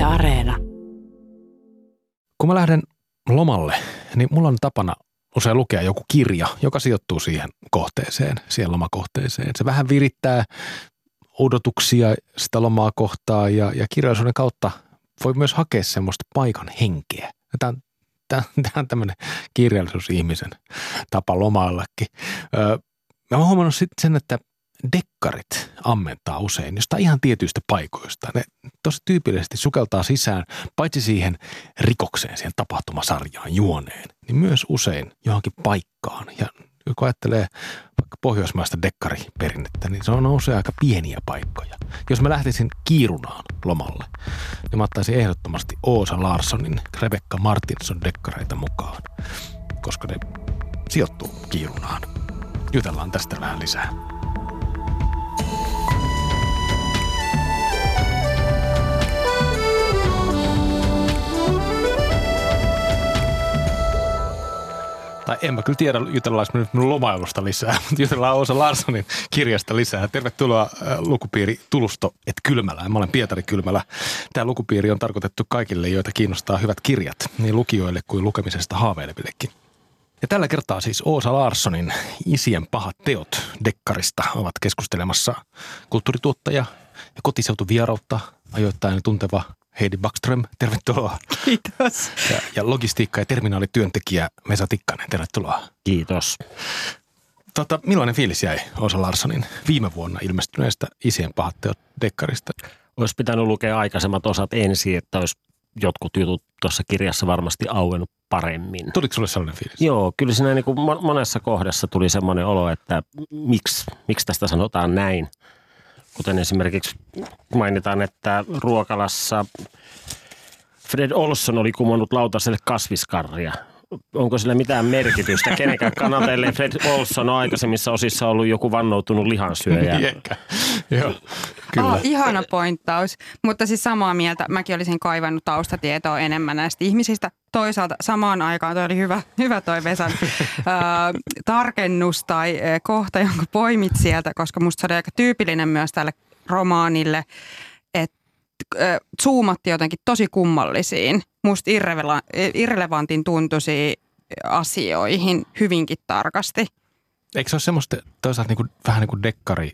Yle Areena. Kun mä lähden lomalle, niin mulla on tapana usein lukea joku kirja, joka sijoittuu siihen kohteeseen, siihen lomakohteeseen. Se vähän virittää odotuksia sitä lomaa kohtaa ja, ja kirjallisuuden kautta voi myös hakea semmoista paikan henkeä. Tämä on, tämä, on tämmöinen kirjallisuusihmisen tapa lomaillakin. Öö, mä oon huomannut sitten sen, että dekkarit ammentaa usein jostain ihan tietyistä paikoista. Ne tosi tyypillisesti sukeltaa sisään, paitsi siihen rikokseen, siihen tapahtumasarjaan, juoneen, niin myös usein johonkin paikkaan. Ja kun ajattelee vaikka pohjoismaista dekkariperinnettä, niin se on usein aika pieniä paikkoja. Jos mä lähtisin Kiirunaan lomalle, niin mä ottaisin ehdottomasti Oosa Larssonin Rebecca Martinson dekkareita mukaan, koska ne sijoittuu Kiirunaan. Jutellaan tästä vähän lisää. En mä kyllä tiedä, jutellaanko nyt minun lomailusta lisää, mutta jutellaan Osa Larssonin kirjasta lisää. Tervetuloa äh, lukupiiri Tulusto et Kylmälä. Mä olen Pietari Kylmälä. Tämä lukupiiri on tarkoitettu kaikille, joita kiinnostaa hyvät kirjat, niin lukijoille kuin lukemisesta haaveilevillekin. Ja tällä kertaa siis Oosa Larssonin Isien pahat teot dekkarista ovat keskustelemassa kulttuurituottaja ja kotiseutuvierautta ajoittain tunteva Heidi Backström, tervetuloa. Kiitos. Ja, ja logistiikka- ja terminaalityöntekijä Mesa Tikkanen, tervetuloa. Kiitos. Tota, millainen fiilis jäi Osa Larssonin viime vuonna ilmestyneestä Isien pahat teot dekkarista? Olisi pitänyt lukea aikaisemmat osat ensin, että olisi jotkut jutut tuossa kirjassa varmasti auennut paremmin. Tuliko sinulle sellainen fiilis? Joo, kyllä siinä niin kuin monessa kohdassa tuli semmoinen olo, että miksi, miksi tästä sanotaan näin. Kuten esimerkiksi mainitaan, että Ruokalassa Fred Olson oli kumonnut lautaselle kasviskarria. Onko sillä mitään merkitystä? Kenenkään kannalta, ellei Fred Olson on aikaisemmissa osissa ollut joku vannoutunut lihansyöjä. Joo, kyllä. Oh, ihana pointtaus. Mutta siis samaa mieltä. Mäkin olisin kaivannut taustatietoa enemmän näistä ihmisistä. Toisaalta samaan aikaan toi oli hyvä, hyvä toi Vesan äh, tarkennus tai äh, kohta, jonka poimit sieltä, koska musta se oli aika tyypillinen myös tälle romaanille, että äh, zoomatti jotenkin tosi kummallisiin, musta irrele- irrelevantin tuntuisiin asioihin hyvinkin tarkasti. Eikö se ole semmoista toisaalta niin kuin, vähän niin kuin dekkari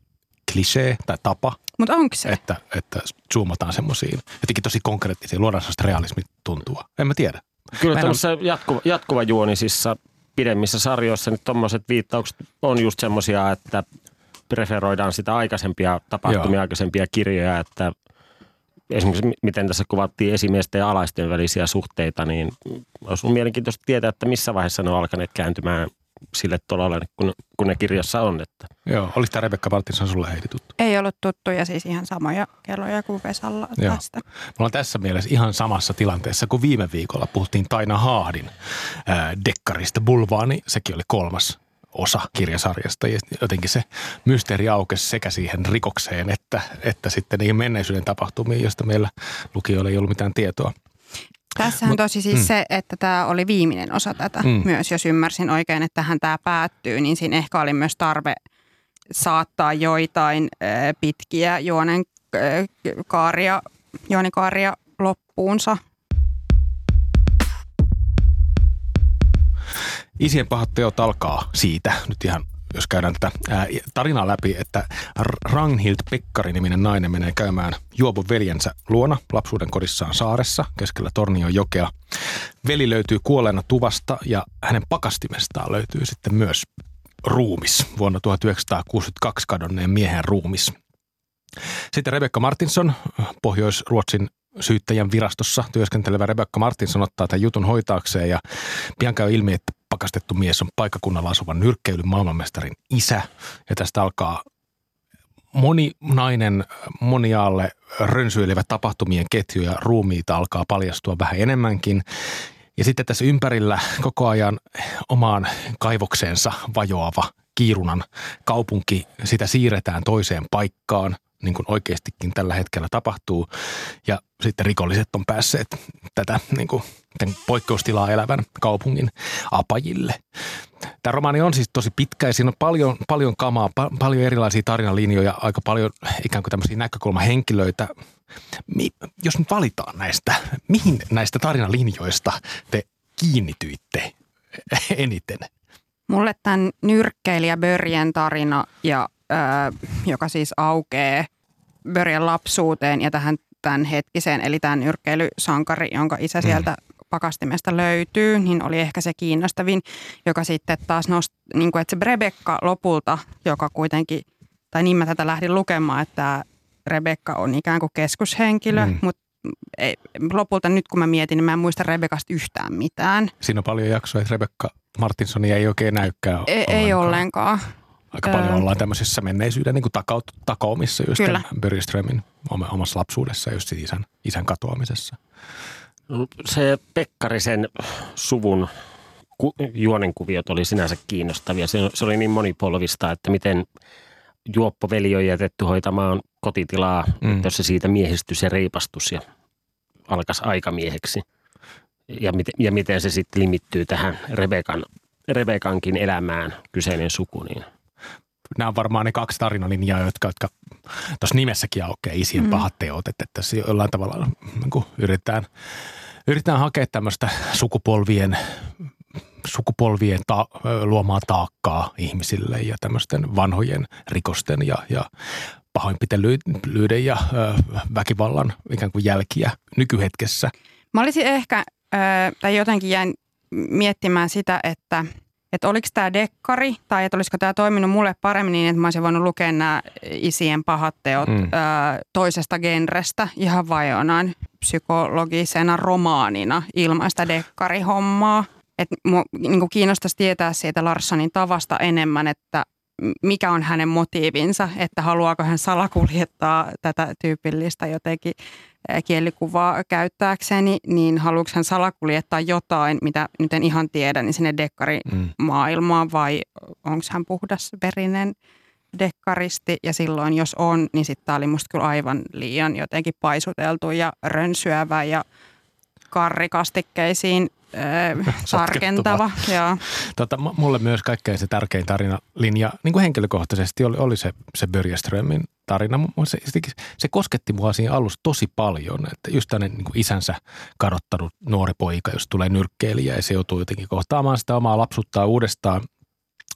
klisee tai tapa, Mutta onko se? että, että zoomataan semmoisiin jotenkin tosi konkreettisiin, luodaan sellaista realismituntua. En mä tiedä. Kyllä Mä tuossa jatkuva, jatkuva juonisissa pidemmissä sarjoissa nyt tuommoiset viittaukset on just semmoisia, että preferoidaan sitä aikaisempia tapahtumia, Joo. aikaisempia kirjoja, että esimerkiksi miten tässä kuvattiin esimiesten ja alaisten välisiä suhteita, niin olisi ollut mielenkiintoista tietää, että missä vaiheessa ne on alkaneet kääntymään sille tolalle, kun, kun ne kirjassa on. Että. Joo, oliko tämä Rebecca Martinson sulle Heidi tuttu? Ei ollut tuttuja siis ihan samoja kelloja kuin Vesalla Joo. tästä. Me ollaan tässä mielessä ihan samassa tilanteessa kuin viime viikolla puhuttiin Taina Haadin ää, dekkarista Bulvaani. Sekin oli kolmas osa kirjasarjasta ja jotenkin se mysteeri aukesi sekä siihen rikokseen että, että sitten niihin menneisyyden tapahtumiin, joista meillä lukijoilla ei ollut mitään tietoa. Tässähän Mut- tosi siis mm. se, että tämä oli viimeinen osa tätä Mm. myös, jos ymmärsin oikein, että tähän tämä päättyy, niin siinä ehkä oli myös tarve saattaa joitain pitkiä juonen kaaria, juonikaaria loppuunsa. Isien pahat teot alkaa siitä, nyt ihan jos käydään tätä ää, tarinaa läpi, että R- Ragnhild Pekkari-niminen nainen menee käymään juopon veljensä luona lapsuuden kodissaan saaressa keskellä Tornion jokea. Veli löytyy kuolleena tuvasta ja hänen pakastimestaan löytyy sitten myös ruumis, vuonna 1962 kadonneen miehen ruumis. Sitten Rebecca Martinson, Pohjois-Ruotsin syyttäjän virastossa työskentelevä Rebecca Martinson ottaa tämän jutun hoitaakseen ja pian käy ilmi, että pakastettu mies on paikkakunnalla asuvan nyrkkeilyn maailmanmestarin isä ja tästä alkaa moninainen, moniaalle rönsyilevä tapahtumien ketju ja ruumiita alkaa paljastua vähän enemmänkin. Ja sitten tässä ympärillä koko ajan omaan kaivokseensa vajoava Kiirunan kaupunki, sitä siirretään toiseen paikkaan, niin kuin oikeastikin tällä hetkellä tapahtuu. Ja sitten rikolliset on päässeet tätä niin kuin, tämän poikkeustilaa elävän kaupungin apajille. Tämä romaani on siis tosi pitkä ja siinä on paljon, paljon kamaa, pa- paljon erilaisia tarinalinjoja, aika paljon ikään kuin tämmöisiä näkökulmahenkilöitä. Mi- jos nyt valitaan näistä, mihin näistä tarinalinjoista te kiinnityitte eniten? Mulle tämän nyrkkeilijä Börjen tarina, ja, ö, joka siis aukeaa Börjen lapsuuteen ja tähän tämän hetkiseen, eli tämän nyrkkeilysankari, jonka isä sieltä pakastimesta löytyy, niin oli ehkä se kiinnostavin, joka sitten taas nosti, niin kuin, että se Rebekka lopulta, joka kuitenkin, tai niin mä tätä lähdin lukemaan, että Rebekka on ikään kuin keskushenkilö, mm. mutta ei, lopulta nyt kun mä mietin, niin mä en muista Rebekasta yhtään mitään. Siinä on paljon jaksoja, että Rebekka Martinsonia ei oikein näykään Ei, ei ollenkaan. Aika paljon öö. ollaan tämmöisissä menneisyyden niin takaumissa just Kyllä. Börjeströmin omassa lapsuudessa just isän, isän katoamisessa. No, se Pekkarisen suvun ku, juonenkuviot oli sinänsä kiinnostavia. Se, se oli niin monipolvista, että miten juoppoveli on jätetty hoitamaan kotitilaa, mm. jos se siitä miehistyi se reipastus ja alkaisi aikamieheksi. Ja, miten, ja miten se sitten limittyy tähän Rebekan, Rebekankin elämään kyseinen suku. Niin. Nämä on varmaan ne kaksi tarinalinjaa, jotka, jotka tuossa nimessäkin aukeaa isien mm. pahat teot, että tässä jollain tavalla niin yritetään, yritetään hakea tämmöistä sukupolvien sukupolvien ta- luomaa taakkaa ihmisille ja tämmöisten vanhojen rikosten ja, ja pahoinpitelyiden ja ö, väkivallan ikään kuin jälkiä nykyhetkessä. Mä olisin ehkä, ö, tai jotenkin jäin miettimään sitä, että – että oliko tämä dekkari tai että olisiko tämä toiminut mulle paremmin niin, että mä olisin voinut lukea nämä isien pahat teot mm. ö, toisesta genrestä ihan vajonaan psykologisena romaanina ilman sitä dekkarihommaa. Et mua niin kiinnostaisi tietää siitä Larssonin tavasta enemmän, että mikä on hänen motiivinsa, että haluaako hän salakuljettaa tätä tyypillistä jotenkin kielikuvaa käyttääkseni, niin haluatko hän salakuljettaa jotain, mitä nyt en ihan tiedä, niin sinne dekkarimaailmaan vai onko hän puhdas verinen dekkaristi? Ja silloin jos on, niin sitten tämä oli musta kyllä aivan liian jotenkin paisuteltu ja rönsyävä ja karrikastikkeisiin äh, tarkentava. Joo. Tota, mulle myös kaikkein se tärkein tarinalinja, niin kuin henkilökohtaisesti oli, oli se, se Börjeströmin tarina. Se, se kosketti mua siinä alussa tosi paljon, että just tänne niin kuin isänsä kadottanut nuori poika, jos tulee nyrkkeilijä ja se joutuu jotenkin kohtaamaan sitä omaa lapsuttaa uudestaan.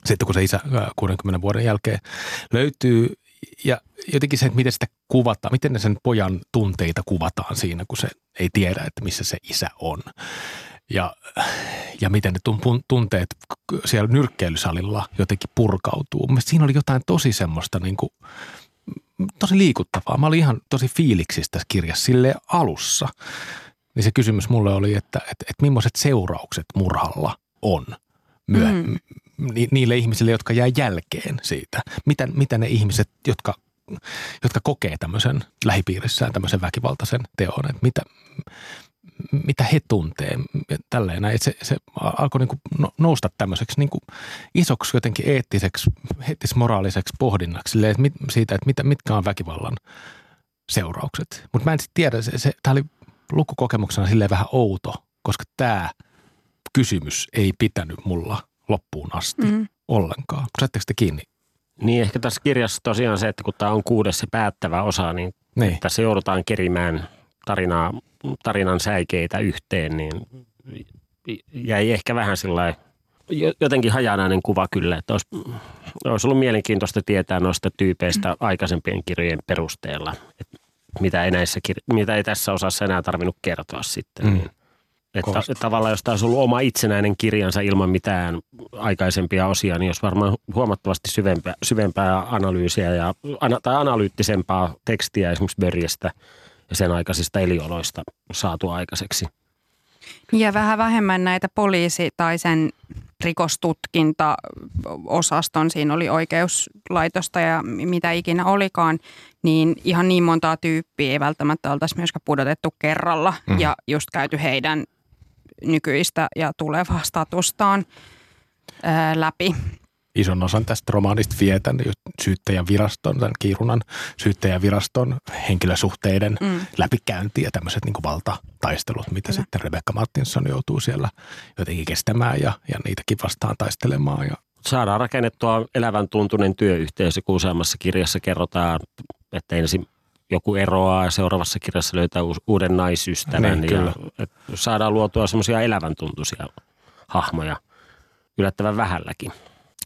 Sitten kun se isä 60 vuoden jälkeen löytyy ja jotenkin se, että miten sitä kuvataan, miten ne sen pojan tunteita kuvataan siinä, kun se ei tiedä, että missä se isä on. Ja, ja miten ne tunteet siellä nyrkkeilysalilla jotenkin purkautuu. Mielestäni siinä oli jotain tosi semmoista niin kuin, tosi liikuttavaa. Mä olin ihan tosi fiiliksistä tässä kirjassa sille alussa. Niin se kysymys mulle oli, että, että, että millaiset seuraukset murhalla on myö, mm ni, niille ihmisille, jotka jää jälkeen siitä. Mitä, mitä ne ihmiset, jotka, jotka kokee tämmöisen lähipiirissään tämmöisen väkivaltaisen teon, että mitä, mitä he tuntee. Tälleen näin. Se, se alkoi niin kuin no, nousta tämmöiseksi niin kuin isoksi jotenkin eettiseksi, eettis-moraaliseksi pohdinnaksi että mit, siitä, että mitä, mitkä on väkivallan seuraukset. Mutta mä en sitten tiedä, se, se, tämä oli lukukokemuksena silleen vähän outo, koska tämä kysymys ei pitänyt mulla loppuun asti mm. ollenkaan. Saitteko te kiinni? Niin, ehkä tässä kirjassa tosiaan se, että kun tämä on kuudes se päättävä osa, niin, niin. tässä joudutaan kerimään tarinaa, tarinan säikeitä yhteen, niin jäi ehkä vähän sillä jotenkin hajanainen kuva kyllä, että olisi, olisi ollut mielenkiintoista tietää noista tyypeistä aikaisempien kirjojen perusteella, että mitä ei, näissä, mitä ei tässä osassa enää tarvinnut kertoa sitten. Mm. Niin että, että tavallaan jos tämä olisi ollut oma itsenäinen kirjansa ilman mitään aikaisempia osia, niin olisi varmaan huomattavasti syvempää, syvempää analyysiä ja, tai analyyttisempaa tekstiä esimerkiksi Börjestä sen aikaisista elioloista saatu aikaiseksi. Ja vähän vähemmän näitä poliisi- tai sen rikostutkinta-osaston, siinä oli oikeuslaitosta ja mitä ikinä olikaan, niin ihan niin montaa tyyppiä ei välttämättä oltaisi myöskään pudotettu kerralla mm. ja just käyty heidän nykyistä ja tulevaa statustaan ää, läpi. Ison osan tästä romaanista vie tämän syyttäjän viraston, tämän Kiirunan syyttäjän viraston henkilösuhteiden mm. läpikäynti ja tämmöiset niin valtataistelut, mitä Kyllä. sitten Rebecca Martinson joutuu siellä jotenkin kestämään ja, ja niitäkin vastaan taistelemaan. Ja Saadaan rakennettua elävän tuntunen työyhteisö, kun useammassa kirjassa kerrotaan, että ensin joku eroaa ja seuraavassa kirjassa löytää uuden naisystävän. Niin, ja, että saadaan luotua semmoisia elävän tuntuisia hahmoja yllättävän vähälläkin.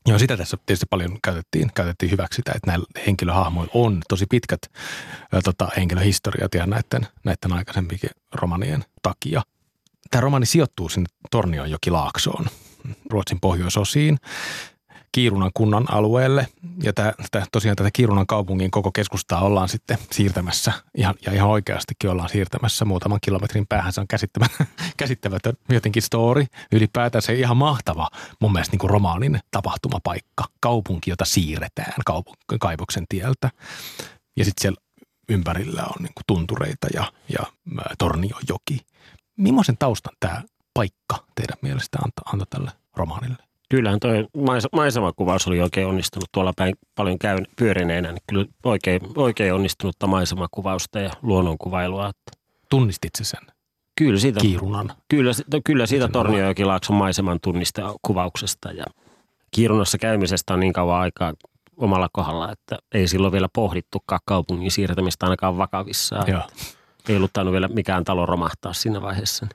Joo, sitä tässä tietysti paljon käytettiin, käytettiin hyväksi sitä, että näillä henkilöhahmoilla on tosi pitkät ä, tota, henkilöhistoriat ja näiden, näiden aikaisempikin romanien takia. Tämä romani sijoittuu sinne Tornionjokilaaksoon, Ruotsin pohjoisosiin. Kiirunan kunnan alueelle. Ja tämä, tämä, tosiaan tätä Kiirunan kaupungin koko keskustaa ollaan sitten siirtämässä, ihan, ja ihan oikeastikin ollaan siirtämässä muutaman kilometrin päähän. Se on käsittämätön, jotenkin story. Ylipäätään se ihan mahtava mun mielestä niin kuin romaanin tapahtumapaikka. Kaupunki, jota siirretään kaupunk- kaivoksen tieltä. Ja sitten siellä ympärillä on niin kuin tuntureita ja, ja Torniojoki. Millaisen taustan tämä paikka teidän mielestä antoi anta tälle romaanille? Kyllähän tuo maisemakuvaus oli oikein onnistunut tuolla päin paljon käyn pyörineenä. Niin kyllä oikein, oikein onnistunutta maisemakuvausta ja luonnonkuvailua. Tunnistit se sen? Kyllä siitä, Kiirunan. Kyllä, kyllä siitä Torniojokilaakson maiseman tunnista kuvauksesta ja Kiirunassa käymisestä on niin kauan aikaa omalla kohdalla, että ei silloin vielä pohdittukaan kaupungin siirtämistä ainakaan vakavissaan. Joo. Ei ollut tainnut vielä mikään talo romahtaa siinä vaiheessa.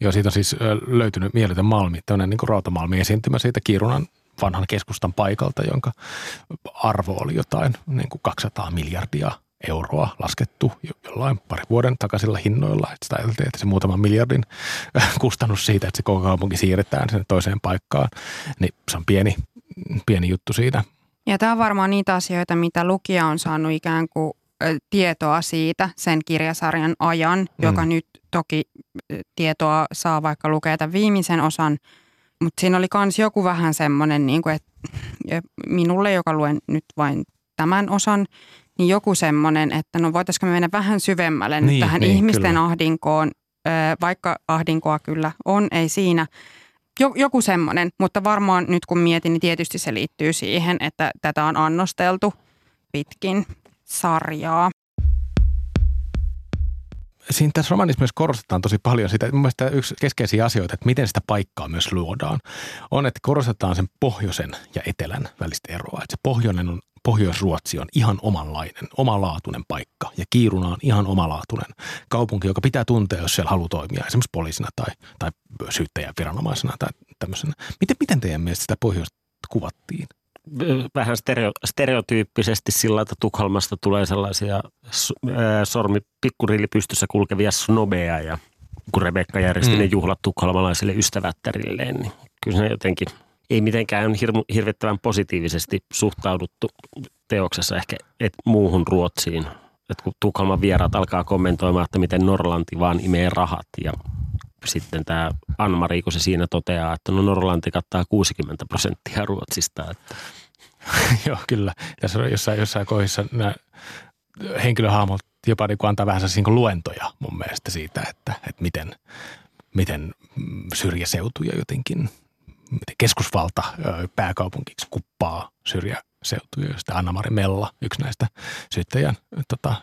Joo, siitä on siis löytynyt mieletön malmi, tämmöinen niin rautamalmi esiintymä siitä Kiirunan vanhan keskustan paikalta, jonka arvo oli jotain niin kuin 200 miljardia euroa laskettu jollain pari vuoden takaisilla hinnoilla. Että sitä ajateltiin, että se muutaman miljardin kustannus siitä, että se koko kaupunki siirretään sinne toiseen paikkaan, niin se on pieni, pieni juttu siitä. Ja tämä on varmaan niitä asioita, mitä lukija on saanut ikään kuin tietoa siitä sen kirjasarjan ajan, mm. joka nyt toki tietoa saa vaikka lukea tämän viimeisen osan, mutta siinä oli myös joku vähän semmoinen, niin kuin, että minulle, joka luen nyt vain tämän osan, niin joku semmoinen, että no voitaisiko me mennä vähän syvemmälle niin, nyt tähän niin, ihmisten kyllä. ahdinkoon, vaikka ahdinkoa kyllä on, ei siinä. Joku semmoinen, mutta varmaan nyt kun mietin, niin tietysti se liittyy siihen, että tätä on annosteltu pitkin sarjaa siinä tässä romanissa myös korostetaan tosi paljon sitä, mun mielestä yksi keskeisiä asioita, että miten sitä paikkaa myös luodaan, on, että korostetaan sen pohjoisen ja etelän välistä eroa. Että se pohjoinen on, Pohjois-Ruotsi on ihan omanlainen, omalaatuinen paikka ja Kiiruna on ihan omalaatuinen kaupunki, joka pitää tuntea, jos siellä haluaa toimia esimerkiksi poliisina tai, tai syyttäjän viranomaisena tai tämmöisenä. Miten, miten teidän mielestä sitä pohjoista kuvattiin? Vähän stereo, stereotyyppisesti sillä, että Tukholmasta tulee sellaisia sormi pikkurilli pystyssä kulkevia snobeja ja kun Rebekka järjesti mm. ne juhlat tukholmalaisille ystävättärilleen, niin kyllä se jotenkin ei mitenkään hirmu, hirvittävän positiivisesti suhtauduttu teoksessa ehkä et muuhun Ruotsiin. Et kun Tukholman vieraat alkaa kommentoimaan, että miten Norlanti vaan imee rahat ja sitten tämä Anna-Mari, kun se siinä toteaa, että no Norlanti kattaa 60 prosenttia Ruotsista. Että. Joo, kyllä. Tässä on jossain, jossain kohdissa nämä henkilöhahmot jopa niin antaa vähän niin luentoja mun mielestä siitä, että, että miten, miten syrjäseutuja jotenkin, miten keskusvalta pääkaupunkiksi kuppaa syrjäseutuja. Sitten Anna-Mari Mella, yksi näistä syyttäjän, tota,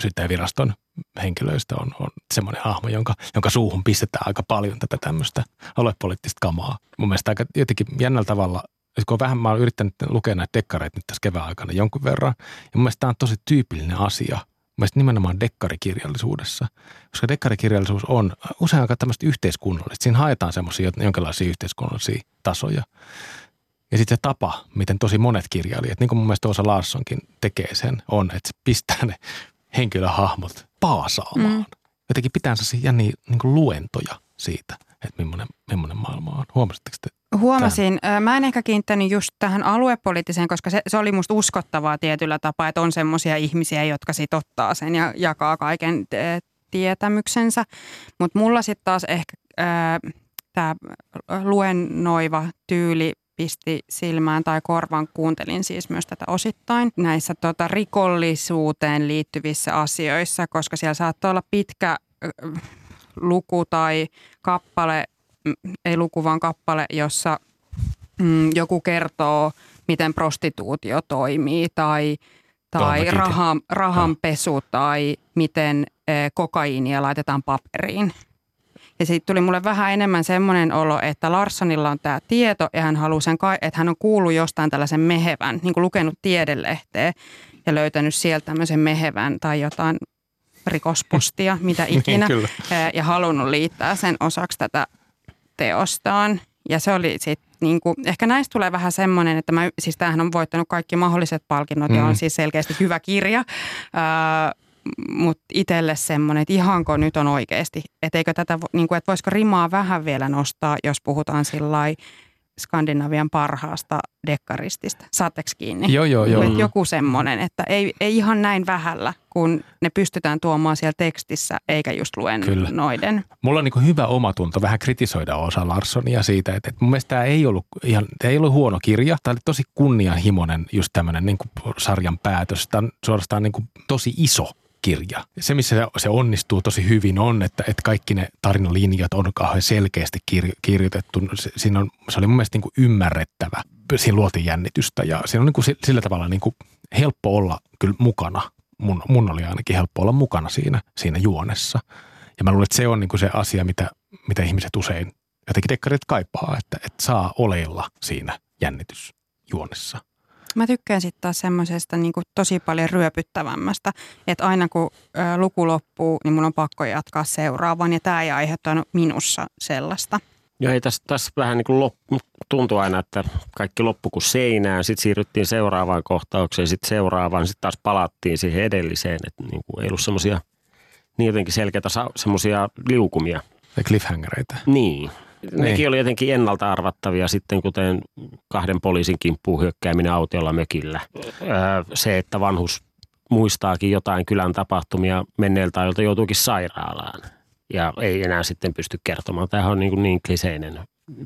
syyttäjäviraston henkilöistä on, on semmoinen hahmo, jonka, jonka suuhun pistetään aika paljon tätä tämmöistä aluepoliittista kamaa. Mun mielestä aika jotenkin jännällä tavalla että kun vähän mä oon yrittänyt lukea näitä dekkareita nyt tässä kevään aikana jonkun verran, ja mun mielestä tämä on tosi tyypillinen asia. Mun mielestä nimenomaan dekkarikirjallisuudessa, koska dekkarikirjallisuus on usein aika tämmöistä yhteiskunnallista. Siinä haetaan semmoisia jonkinlaisia yhteiskunnallisia tasoja. Ja sitten se tapa, miten tosi monet kirjailijat, niin kuin mun mielestä Osa Larssonkin tekee sen, on, että se pistää ne henkilöhahmot paasaamaan. Mm. Jotenkin pitää se jänniä niin kuin luentoja siitä, että millainen, millainen maailma on. Huomasitteko te Huomasin. Tähän? Mä en ehkä kiinnittänyt just tähän aluepoliittiseen, koska se, se oli musta uskottavaa tietyllä tapaa, että on semmoisia ihmisiä, jotka sit ottaa sen ja jakaa kaiken tietämyksensä. Mutta mulla sitten taas ehkä tämä luennoiva tyyli pisti silmään tai korvan. Kuuntelin siis myös tätä osittain näissä tota, rikollisuuteen liittyvissä asioissa, koska siellä saattaa olla pitkä luku tai kappale ei luku vaan kappale, jossa mm, joku kertoo, miten prostituutio toimii tai, tai rahan, rahanpesu tai miten e, kokaiinia laitetaan paperiin. Ja sitten tuli mulle vähän enemmän semmoinen olo, että Larssonilla on tämä tieto ja hän haluaa sen, että hän on kuullut jostain tällaisen mehevän, niin kuin lukenut tiedelehteä. ja löytänyt sieltä tämmöisen mehevän tai jotain rikospostia, mitä ikinä, Niin, kyllä. ää, ja halunnut liittää sen osaksi tätä teostaan. Ja se oli sitten, niin kuin, ehkä näistä tulee vähän semmoinen, että mä, siis tämähän on voittanut kaikki mahdolliset palkinnot mm. ja on siis selkeästi hyvä kirja. Mutta itselle semmoinen, että ihanko nyt on oikeasti, että eikö tätä, niin kuin, että voisiko rimaa vähän vielä nostaa, jos puhutaan sillä Skandinavian parhaasta dekkaristista. Saatteko kiinni? Joo, joo, joo. Et joku semmoinen, että ei, ei ihan näin vähällä, kun ne pystytään tuomaan siellä tekstissä, eikä just luen Kyllä. noiden. Mulla on niin hyvä omatunto vähän kritisoida Osa Larssonia siitä, että, että mun mielestä tämä ei ollut, ihan, tämä ei ollut huono kirja. Tämä oli tosi kunnianhimoinen just tämmöinen niin sarjan päätös. Tämä on suorastaan niin tosi iso kirja. Se, missä se, onnistuu tosi hyvin on, että, että kaikki ne tarinalinjat on kauhean selkeästi kir, kirjoitettu. Se, siinä on, se oli mun mielestä niin kuin ymmärrettävä. Siinä luotiin jännitystä ja siinä on niin kuin si- sillä tavalla niin kuin helppo olla kyllä mukana. Mun, mun oli ainakin helppo olla mukana siinä, siinä juonessa. Ja mä luulen, että se on niin kuin se asia, mitä, mitä ihmiset usein jotenkin dekkarit kaipaa, että, että saa oleilla siinä jännitysjuonessa. Mä tykkään sitten taas semmoisesta niin tosi paljon ryöpyttävämmästä, että aina kun ö, luku loppuu, niin mun on pakko jatkaa seuraavaan ja tämä ei aiheuttanut minussa sellaista. Joo, ei tässä, tässä vähän niin kuin loppu, tuntui aina, että kaikki loppu kuin seinään. Sitten siirryttiin seuraavaan kohtaukseen, sitten seuraavaan, sitten taas palattiin siihen edelliseen. Että niin kuin ei ollut semmoisia niin jotenkin selkeitä semmoisia liukumia. Ja cliffhangereita. Niin. Nekin Niin. oli jotenkin ennalta arvattavia sitten, kuten kahden poliisin kimppuun hyökkääminen autiolla mökillä. Öö, se, että vanhus muistaakin jotain kylän tapahtumia menneeltä ajoilta joutuukin sairaalaan ja ei enää sitten pysty kertomaan. Tämähän on niin, kuin niin kliseinen.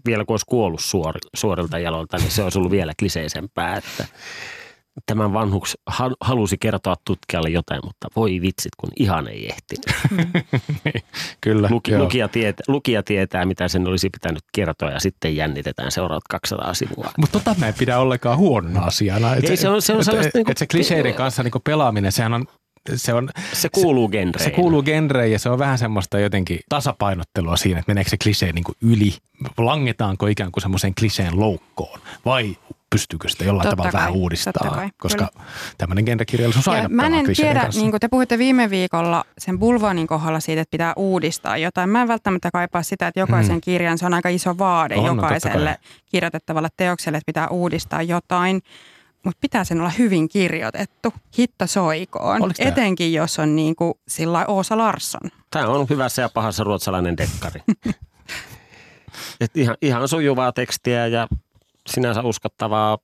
Vielä kun olisi kuollut suor, suorilta jaloilta, niin se olisi ollut vielä kliseisempää, että tämän vanhuks hal- halusi kertoa tutkijalle jotain, mutta voi vitsit, kun ihan ei ehtinyt. Kyllä. Luki, lukija, tietää, lukija tietää, mitä sen olisi pitänyt kertoa ja sitten jännitetään seuraavat 200 sivua. Mutta tota mä en pidä ollenkaan huonona asiana. Et Ei, se on- se on et- sellaista et- niinku- et se kliseiden kanssa niinku pelaaminen, sehän on, se on, Se kuuluu genreen. se kuuluu genreen ja se on vähän semmoista jotenkin tasapainottelua siinä, että meneekö se klisee niinku yli, langetaanko ikään kuin semmoiseen kliseen loukkoon vai pystyykö sitä jollain Totta tavalla vähän kai, uudistaa, totta kai, koska tämmöinen genrekirjallisuus aina Ja mä en tiedä, niin kuin te puhuitte viime viikolla sen Bulvaanin kohdalla siitä, että pitää uudistaa jotain. Mä en välttämättä kaipaa sitä, että jokaisen Mm. kirjan se on aika iso vaade On, no, jokaiselle kai. kirjoitettavalle teokselle, että pitää uudistaa jotain. Mutta pitää sen olla hyvin kirjoitettu. Hitto soikoon. Oliko? Etenkin jos on niin kuin sillä Oosa Larsson. Tämä on hyvässä ja pahassa ruotsalainen dekkari. Et ihan, ihan sujuvaa tekstiä ja sinänsä uskottavaa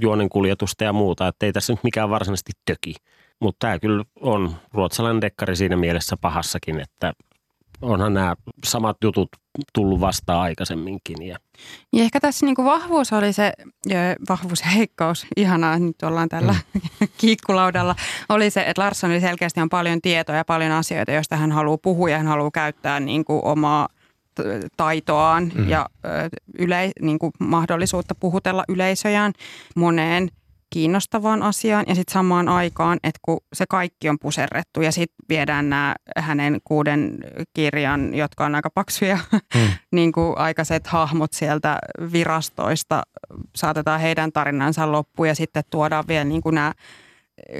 juonenkuljetusta ja muuta, että ei tässä nyt mikään varsinaisesti töki. Mutta tämä kyllä on ruotsalainen dekkari siinä mielessä pahassakin, että onhan nämä samat jutut tullut vastaan aikaisemminkin. Ja Ja ehkä tässä niin kuin vahvuus oli se, vahvuus ja heikkous, ihanaa, nyt ollaan tällä mm. kiikkulaudalla, oli se, että Larssonilla selkeästi on paljon tietoa ja paljon asioita, joista hän haluaa puhua ja hän haluaa käyttää niin kuin omaa taitoaan mm. ja yle, niin kuin mahdollisuutta puhutella yleisöjään moneen kiinnostavaan asiaan ja sitten samaan aikaan, että kun se kaikki on puserrettu ja sitten viedään nämä hänen kuuden kirjan, jotka on aika paksuja, Mm. niin kuin aikaiset hahmot sieltä virastoista, saatetaan heidän tarinansa loppuun ja sitten tuodaan vielä niin kuin nämä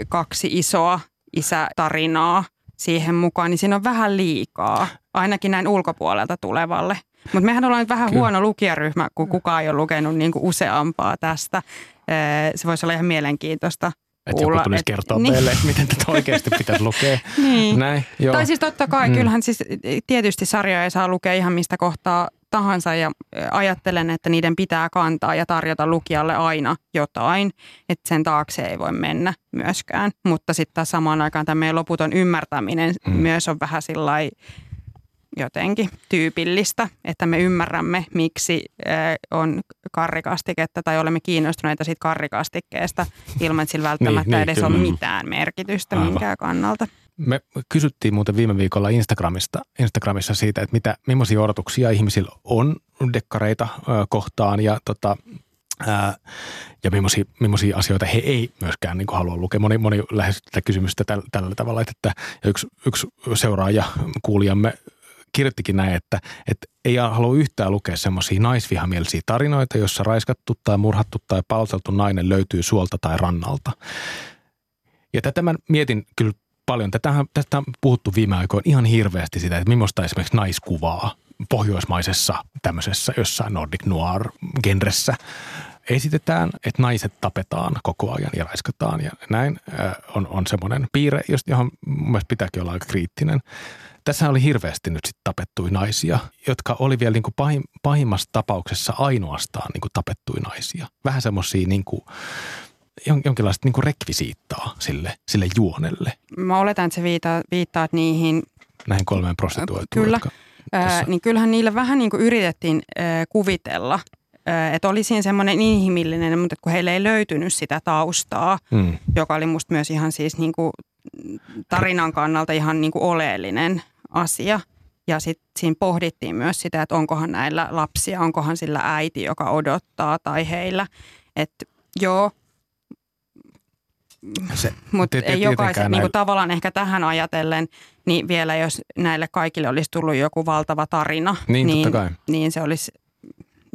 kaksi isoa isätarinaa siihen mukaan, niin siinä on vähän liikaa, ainakin näin ulkopuolelta tulevalle. Mutta mehän ollaan nyt vähän Kyllä. huono lukijaryhmä, kun kukaan ei ole lukenut niin kuin useampaa tästä. Se voisi olla ihan mielenkiintoista Että joku tulisi et- kertoa niin. meille, että miten tätä oikeasti pitäisi lukea. Niin. Näin, joo. Tai siis totta kai, Mm. kyllähän siis tietysti sarjoja ei saa lukea ihan mistä kohtaa tahansa ja ö, ajattelen, että niiden pitää kantaa ja tarjota lukijalle aina jotain, että sen taakse ei voi mennä myöskään. Mutta sitten taas samaan aikaan tämä meidän loputon ymmärtäminen Mm. mm. myös on vähän sillä jotenkin tyypillistä, että me ymmärrämme, miksi on karrikastiketta tai olemme kiinnostuneita siitä karrikastikkeesta ilman, että sillä välttämättä niin, edes on mitään merkitystä Aivan. minkään kannalta. Me kysyttiin muuten viime viikolla Instagramista, Instagramissa siitä, että mitä, millaisia odotuksia ihmisillä on dekkareita ö, kohtaan ja, tota, ää, ja millaisia, millaisia asioita he ei myöskään niin halua lukea. Moni, moni lähestyy tätä kysymystä tällä, tällä tavalla, että ja yksi, yksi seuraaja, kuulijamme kirjoittikin näin, että, että ei halua yhtään lukea semmoisia naisvihamielisiä tarinoita, jossa raiskattu tai murhattu tai palteltu nainen löytyy suolta tai rannalta. Ja tätä mä mietin kyllä paljon. Tätähän, tästä on puhuttu viime aikoina ihan hirveästi sitä, että millaista esimerkiksi naiskuvaa pohjoismaisessa tämmöisessä jossain Nordic Noir-genressä esitetään, että naiset tapetaan koko ajan ja raiskataan ja näin on, on semmoinen piirre, johon mun mielestä pitääkin olla aika kriittinen. Tässä oli hirveästi nyt sitten tapettui naisia, jotka oli vielä niin kuin pahim, pahimmassa tapauksessa ainoastaan niin kuin tapettui naisia. Vähän semmoisia niin kuin, jonkinlaista niin kuin rekvisiittaa sille, sille juonelle. Mä oletan, että sä viittaat, viittaat niihin. Näihin kolmeen prostituoituun. Kyllä. Ää, niin kyllähän niille vähän niin kuin yritettiin ää, kuvitella, että oli siinä semmoinen inhimillinen, mutta kun heille ei löytynyt sitä taustaa, mm. joka oli musta myös ihan siis niin kuin tarinan kannalta ihan niin kuin oleellinen asia. Ja sitten siinä pohdittiin myös sitä, että onkohan näillä lapsia, onkohan sillä äiti, joka odottaa tai heillä. Että joo, mutta ei jokaisen, niin kuin tavallaan ehkä tähän ajatellen, niin vielä jos näille kaikille olisi tullut joku valtava tarina, niin, niin, kai. niin se olisi,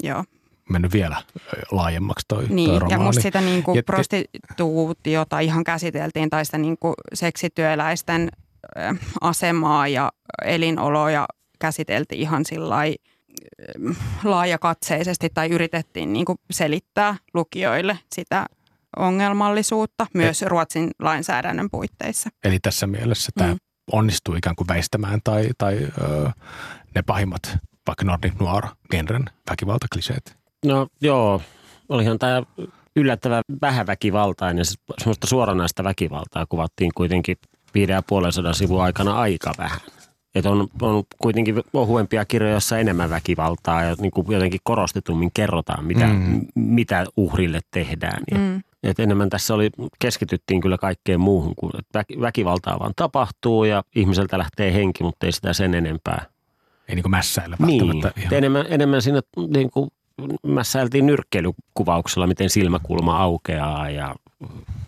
joo. Mennyt vielä laajemmaksi toi, niin, toi romaani. Ja musta sitä niin kuin prostituutiota ihan käsiteltiin tai sitä niin kuin seksityöläisten asemaa ja elinoloja käsiteltiin ihan sillä laajakatseisesti tai yritettiin niin kuin selittää lukijoille sitä ongelmallisuutta myös Et, Ruotsin lainsäädännön puitteissa. Eli tässä mielessä tämä mm. onnistuu ikään kuin väistämään tai, tai ö, ne pahimmat vaikka Nordic Noir-genren väkivaltakliseet? No joo, olihan tämä yllättävän vähäväkivaltainen, semmoista suoranaista väkivaltaa kuvattiin kuitenkin viiden ja puolen sodan sivun aikana aika vähän. Et on, on kuitenkin ohuempia kirjoja, joissa enemmän väkivaltaa ja niin kuin jotenkin korostetummin kerrotaan, mitä, mm. mitä uhrille tehdään. Ja, mm. et enemmän tässä oli, keskityttiin kyllä kaikkeen muuhun, kuin että väkivaltaa vaan tapahtuu ja ihmiseltä lähtee henki, mutta ei sitä sen enempää. Ei niin kuin mässäillä Niin, ihan. enemmän, enemmän siinä niin kuin mässäiltiin nyrkkeilykuvauksella, miten silmäkulma aukeaa ja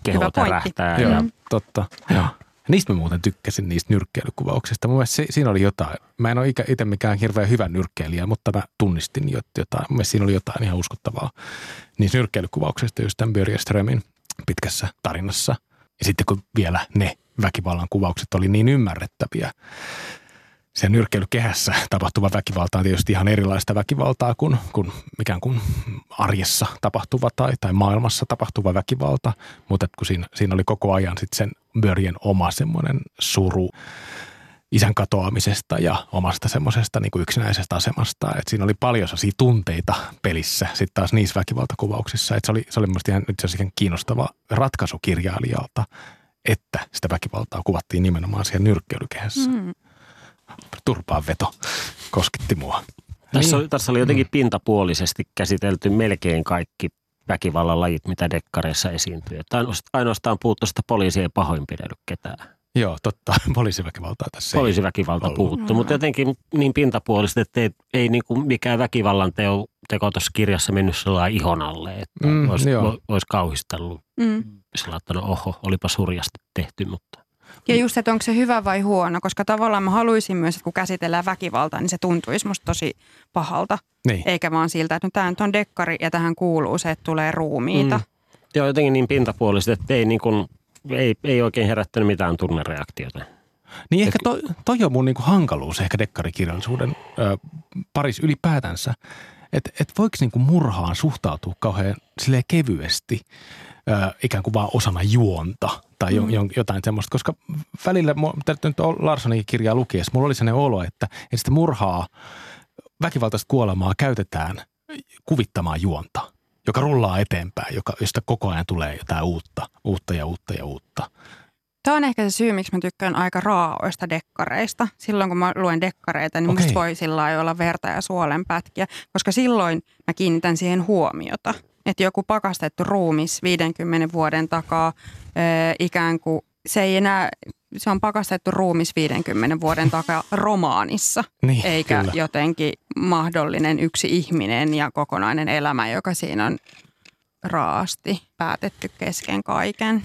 keho tärähtää. Joo, ja... totta. Joo. Niistä mä muuten tykkäsin niistä nyrkkeilykuvauksista. Mun mielestä siinä oli jotain. Mä en ole itse mikään hirveän hyvä nyrkkeilijä, mutta mä tunnistin jotain. Mun mielestä siinä oli jotain ihan uskottavaa niistä nyrkkeilykuvauksista just tämän Börje Strömin pitkässä tarinassa. Ja sitten kun vielä ne väkivallan kuvaukset oli niin ymmärrettäviä, se nyrkkeilykehässä tapahtuva väkivalta on tietysti ihan erilaista väkivaltaa kuin, kuin ikään kuin arjessa tapahtuva tai, tai maailmassa tapahtuva väkivalta, mutta kun siinä, siinä oli koko ajan sitten sen Börjen oma semmoinen suru isän katoamisesta ja omasta semmoisesta niin kuin yksinäisestä asemasta. Et siinä oli paljon sellaisia tunteita pelissä sitten taas niissä väkivaltakuvauksissa. Et se oli, se oli mielestäni ihan itse asiassa kiinnostava ratkaisu kirjailijalta, että sitä väkivaltaa kuvattiin nimenomaan siellä nyrkkeilykehässä. Mm turpaan veto kosketti mua. Tässä, niin. tässä oli jotenkin mm. pintapuolisesti käsitelty melkein kaikki väkivallan lajit, mitä dekkareissa esiintyy. Että ainoastaan puuttu sitä poliisi ei pahoinpidellyt ketään. Joo, totta. Poliisiväkivaltaa tässä Poliisiväkivalta ei puuttu, mutta jotenkin niin pintapuolisesti, että ei, ei niin kuin mikään väkivallan teo, teko tuossa kirjassa mennyt sellainen ihon alle, että mm, olisi, olisi kauhistellut. Mm. Sillä että no oho, olipa surjasti tehty, mutta ja just, että onko se hyvä vai huono, koska tavallaan mä haluaisin myös, että kun käsitellään väkivaltaa, niin se tuntuisi musta tosi pahalta. Niin. Eikä vaan siltä, että no tämä on dekkari ja tähän kuuluu se, että tulee ruumiita. Mm. Joo, jotenkin niin pintapuolisesti, että ei, niin kuin, ei, ei oikein herättänyt mitään tunnereaktiota. Niin ehkä toi, toi on mun niinku hankaluus ehkä dekkarikirjallisuuden ö, paris ylipäätänsä. Että et voiko niinku murhaan suhtautua kauhean kevyesti – ikään kuin vaan osana juonta tai mm. jotain semmoista. Koska välillä, täytyy nyt Larssonin kirjaa lukiessa, mulla oli sellainen olo, että, että sitä murhaa, väkivaltaista kuolemaa käytetään kuvittamaan juonta, joka rullaa eteenpäin, joka, josta koko ajan tulee jotain uutta, uutta ja uutta ja uutta. Tämä on ehkä se syy, miksi mä tykkään aika raaoista dekkareista. Silloin kun mä luen dekkareita, niin okay. musta voi sillä olla verta ja suolen pätkiä, koska silloin mä kiinnitän siihen huomiota – että joku pakastettu ruumis 50 vuoden takaa ikään kuin se ei enää, se on pakastettu ruumis 50 vuoden takaa romaanissa, niin, eikä kyllä. jotenkin mahdollinen yksi ihminen ja kokonainen elämä, joka siinä on raasti päätetty kesken kaiken.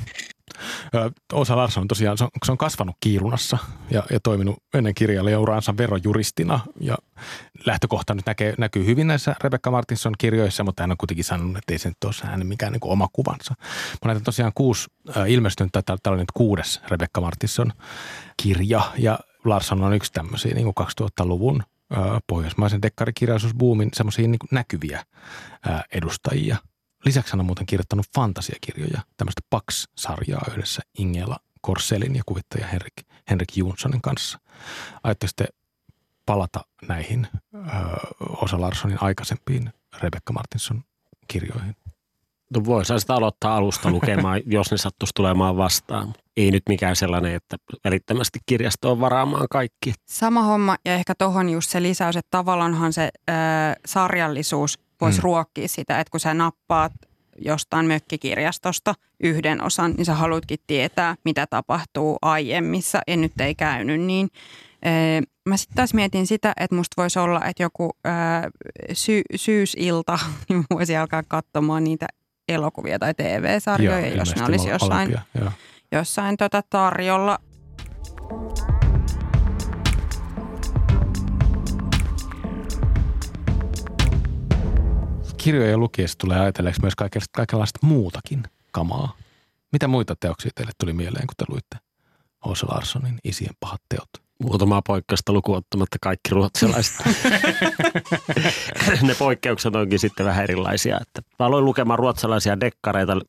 Osa Larsson on tosiaan, se on, se on kasvanut Kiirunassa ja, ja toiminut ennen kirjailijauransa verojuristina ja lähtökohta nyt näkee, näkyy hyvin näissä Rebecca Martinson kirjoissa, mutta hän on kuitenkin sanonut, että ei se nyt ole hänen mikään niin oma kuvansa. Mä näitä tosiaan kuusi ilmestynyt, tämä oli nyt kuudes Rebecca Martinson kirja ja Larsson on yksi tämmöisiä niin kuin 2000-luvun pohjoismaisen dekkarikirjallisuusbuumin semmoisia niin näkyviä edustajia. Lisäksi hän on muuten kirjoittanut fantasiakirjoja, tämmöistä Pax-sarjaa yhdessä Ingela Korselin ja kuvittaja Henrik, Henrik Jonssonin kanssa. Ajatteko sitten palata näihin ö, Osa Larssonin aikaisempiin Rebecca Martinson kirjoihin? No voisi sitä aloittaa alusta lukemaan, jos ne sattuisi tulemaan vastaan. Ei nyt mikään sellainen, että välittömästi kirjastoon varaamaan kaikki. Sama homma ja ehkä tuohon just se lisäys, että tavallaanhan se ö, sarjallisuus voisi mm. ruokkia sitä, että kun sä nappaat jostain mökkikirjastosta yhden osan, niin sä haluatkin tietää, mitä tapahtuu aiemmissa ja nyt ei käynyt niin. Mä sitten taas mietin sitä, että musta voisi olla, että joku sy- syysilta niin voisi alkaa katsomaan niitä elokuvia tai TV-sarjoja, joo, jos ne olisi jossain, alempia, jossain tota tarjolla. Kirjoja lukiessa tulee ajatelleeksi myös kaikenlaista muutakin kamaa. Mitä muita teoksia teille tuli mieleen, kun te luitte H.C. Larssonin Isien pahat teot? Muutamaa poikkeusta lukuottamatta kaikki ruotsalaiset. ne poikkeukset onkin sitten vähän erilaisia. Että mä aloin lukemaan ruotsalaisia dekkareita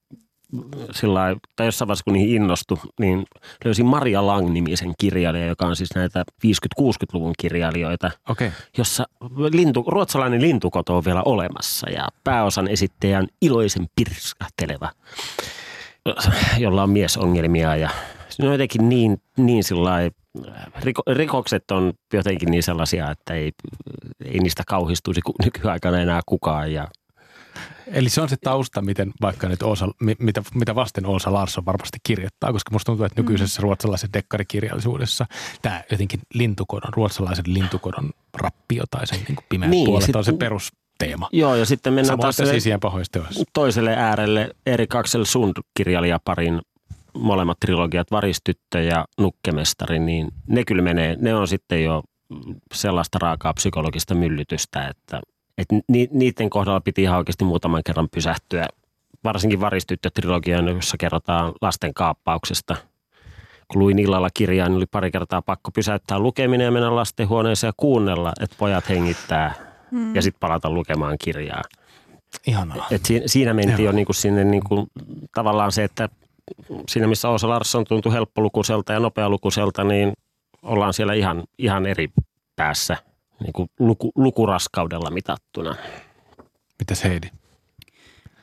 sillä tai jossain vaiheessa kun niihin innostui, niin löysin Maria Lang-nimisen kirjailija, joka on siis näitä 50-60-luvun kirjailijoita, okay. jossa lintu, ruotsalainen lintukoto on vielä olemassa ja pääosan esittäjän iloisen pirskahteleva, jolla on miesongelmia ja se on jotenkin niin, niin sillä riko, rikokset on jotenkin niin sellaisia, että ei, ei niistä kauhistuisi nykyaikana enää kukaan ja Eli se on se tausta, miten vaikka nyt Oosa, mitä, mitä vasten Oosa Larsson varmasti kirjoittaa, koska musta tuntuu, että nykyisessä mm. ruotsalaisessa dekkarikirjallisuudessa tämä jotenkin lintukodon, ruotsalaisen lintukodon rappio tai sen niin pimeät niin, puolet sit, on se perusteema. Joo, ja sitten mennään taas toiselle äärelle. Eri Aksel Sund kirjailijaparin molemmat trilogiat, Varistyttö ja Nukkemestari, niin ne kyllä menee, ne on sitten jo sellaista raakaa psykologista myllytystä, että, että ni, niiden kohdalla piti ihan oikeasti muutaman kerran pysähtyä. Varsinkin Varistyttö-trilogian, jossa kerrotaan lasten kaappauksesta. Kun luin illalla kirjaa, niin oli pari kertaa pakko pysäyttää lukeminen ja mennä lastenhuoneeseen ja kuunnella, että pojat hengittää hmm. ja sitten palata lukemaan kirjaa. Ihanaa. Et siinä mentiin Joo. jo niinku sinne niinku, tavallaan se, että siinä missä Osa Larsson tuntui helppolukuiselta ja nopealukuiselta, niin ollaan siellä ihan, ihan eri päässä niin kuin luku, lukuraskaudella mitattuna. Mitäs Heidi?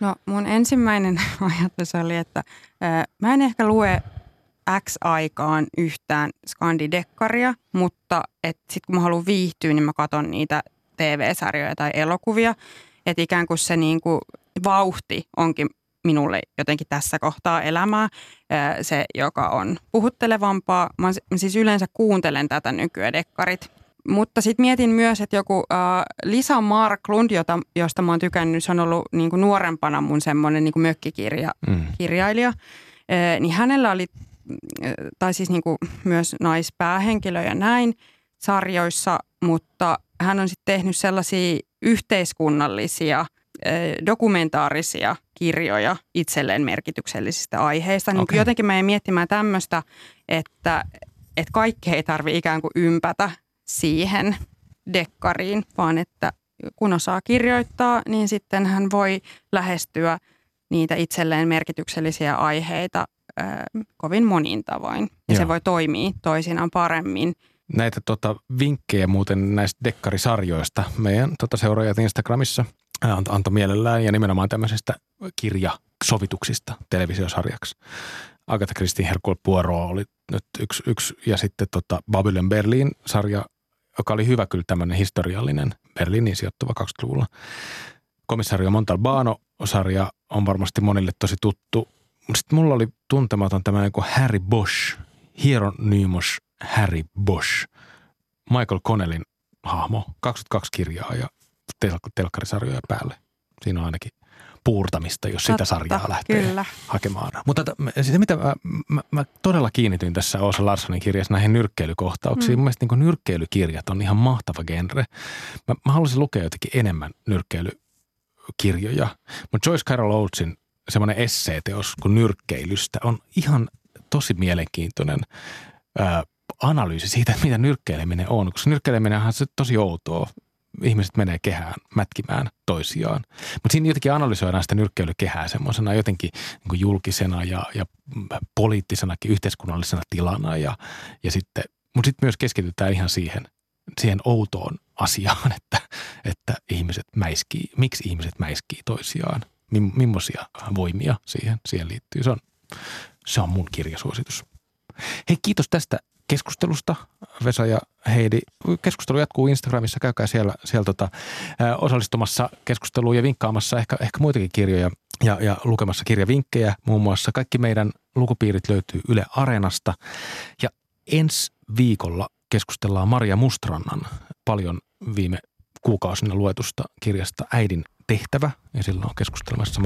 No mun ensimmäinen ajatus oli, että ää, mä en ehkä lue X aikaan yhtään skandidekkaria, mutta sitten kun mä haluan viihtyä, niin mä katson niitä TV-sarjoja tai elokuvia. Että ikään kuin se niinku vauhti onkin minulle jotenkin tässä kohtaa elämää se, joka on puhuttelevampaa. Mä siis yleensä kuuntelen tätä nykyään dekkarit. Mutta sitten mietin myös, että joku äh, Lisa Marklund, jota, josta mä oon tykännyt, se on ollut niin kuin nuorempana mun semmoinen niin kuin mökkikirjailija, mm. äh, niin hänellä oli, tai siis niin kuin myös naispäähenkilö ja näin sarjoissa, mutta hän on sitten tehnyt sellaisia yhteiskunnallisia, dokumentaarisia kirjoja itselleen merkityksellisistä aiheista. Niin okay. jotenkin mä en miettimään tämmöistä, että, että kaikki ei tarvi ikään kuin ympätä siihen dekkariin, vaan että kun osaa kirjoittaa, niin sitten hän voi lähestyä niitä itselleen merkityksellisiä aiheita äh, kovin monin tavoin. Ja Joo. se voi toimia toisinaan paremmin. Näitä tota, vinkkejä muuten näistä dekkarisarjoista meidän tota, seuraajat Instagramissa – antoi mielellään ja nimenomaan tämmöisistä kirjasovituksista televisiosarjaksi. Agatha Christie Hercule Poirot oli nyt yksi, yksi ja sitten tota Babylon Berlin-sarja, joka oli hyvä kyllä tämmöinen historiallinen Berliinin sijoittuva 20-luvulla. Komissario Montalbano-sarja on varmasti monille tosi tuttu. Sitten mulla oli tuntematon tämmöinen kuin Harry Bosch, Hieronymus Harry Bosch, Michael Connellin hahmo, 22 kirjaa ja tel- telkkarisarjoja päälle. Siinä on ainakin puurtamista, jos sitä Totta, sarjaa lähtee kyllä. hakemaan. Mutta t- se, mitä mä, mä, mä todella kiinnityin tässä Osa Larssonin kirjassa näihin nyrkkeilykohtauksiin. Mm. Mun mielestä niin nyrkkeilykirjat on ihan mahtava genre. Mä, mä haluaisin lukea jotenkin enemmän nyrkkeilykirjoja. Mutta Joyce Carol Oatesin semmoinen esseeteos kuin nyrkkeilystä on ihan tosi mielenkiintoinen ää, analyysi siitä, mitä nyrkkeileminen on. Koska nyrkkeileminen on se tosi outoa. Ihmiset menee kehään mätkimään toisiaan. Mutta siinä jotenkin analysoidaan sitä nyrkkeilykehää semmoisena jotenkin niin julkisena ja, ja poliittisenakin yhteiskunnallisena tilana. Ja, ja sitten, mutta sitten myös keskitytään ihan siihen, siihen outoon asiaan, että, että ihmiset mäiskii, miksi ihmiset mäiskii toisiaan. Millaisia voimia siihen, siihen liittyy. Se on, se on mun kirjasuositus. Hei, kiitos tästä keskustelusta, Vesa ja Heidi. Keskustelu jatkuu Instagramissa, käykää siellä, siellä tota, osallistumassa keskusteluun ja vinkkaamassa ehkä, ehkä muitakin kirjoja ja, ja lukemassa kirjavinkkejä. Muun muassa kaikki meidän lukupiirit löytyy Yle Areenasta ja ensi viikolla keskustellaan Maria Mustrannan paljon viime kuukausina luetusta kirjasta Äidin tehtävä. Ja silloin on keskustelemassa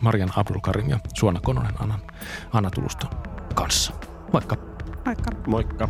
Marian Abdulkarim ja Suona Kononen Anna, Anna Tuluston kanssa. Moikka! Moikka. Moikka.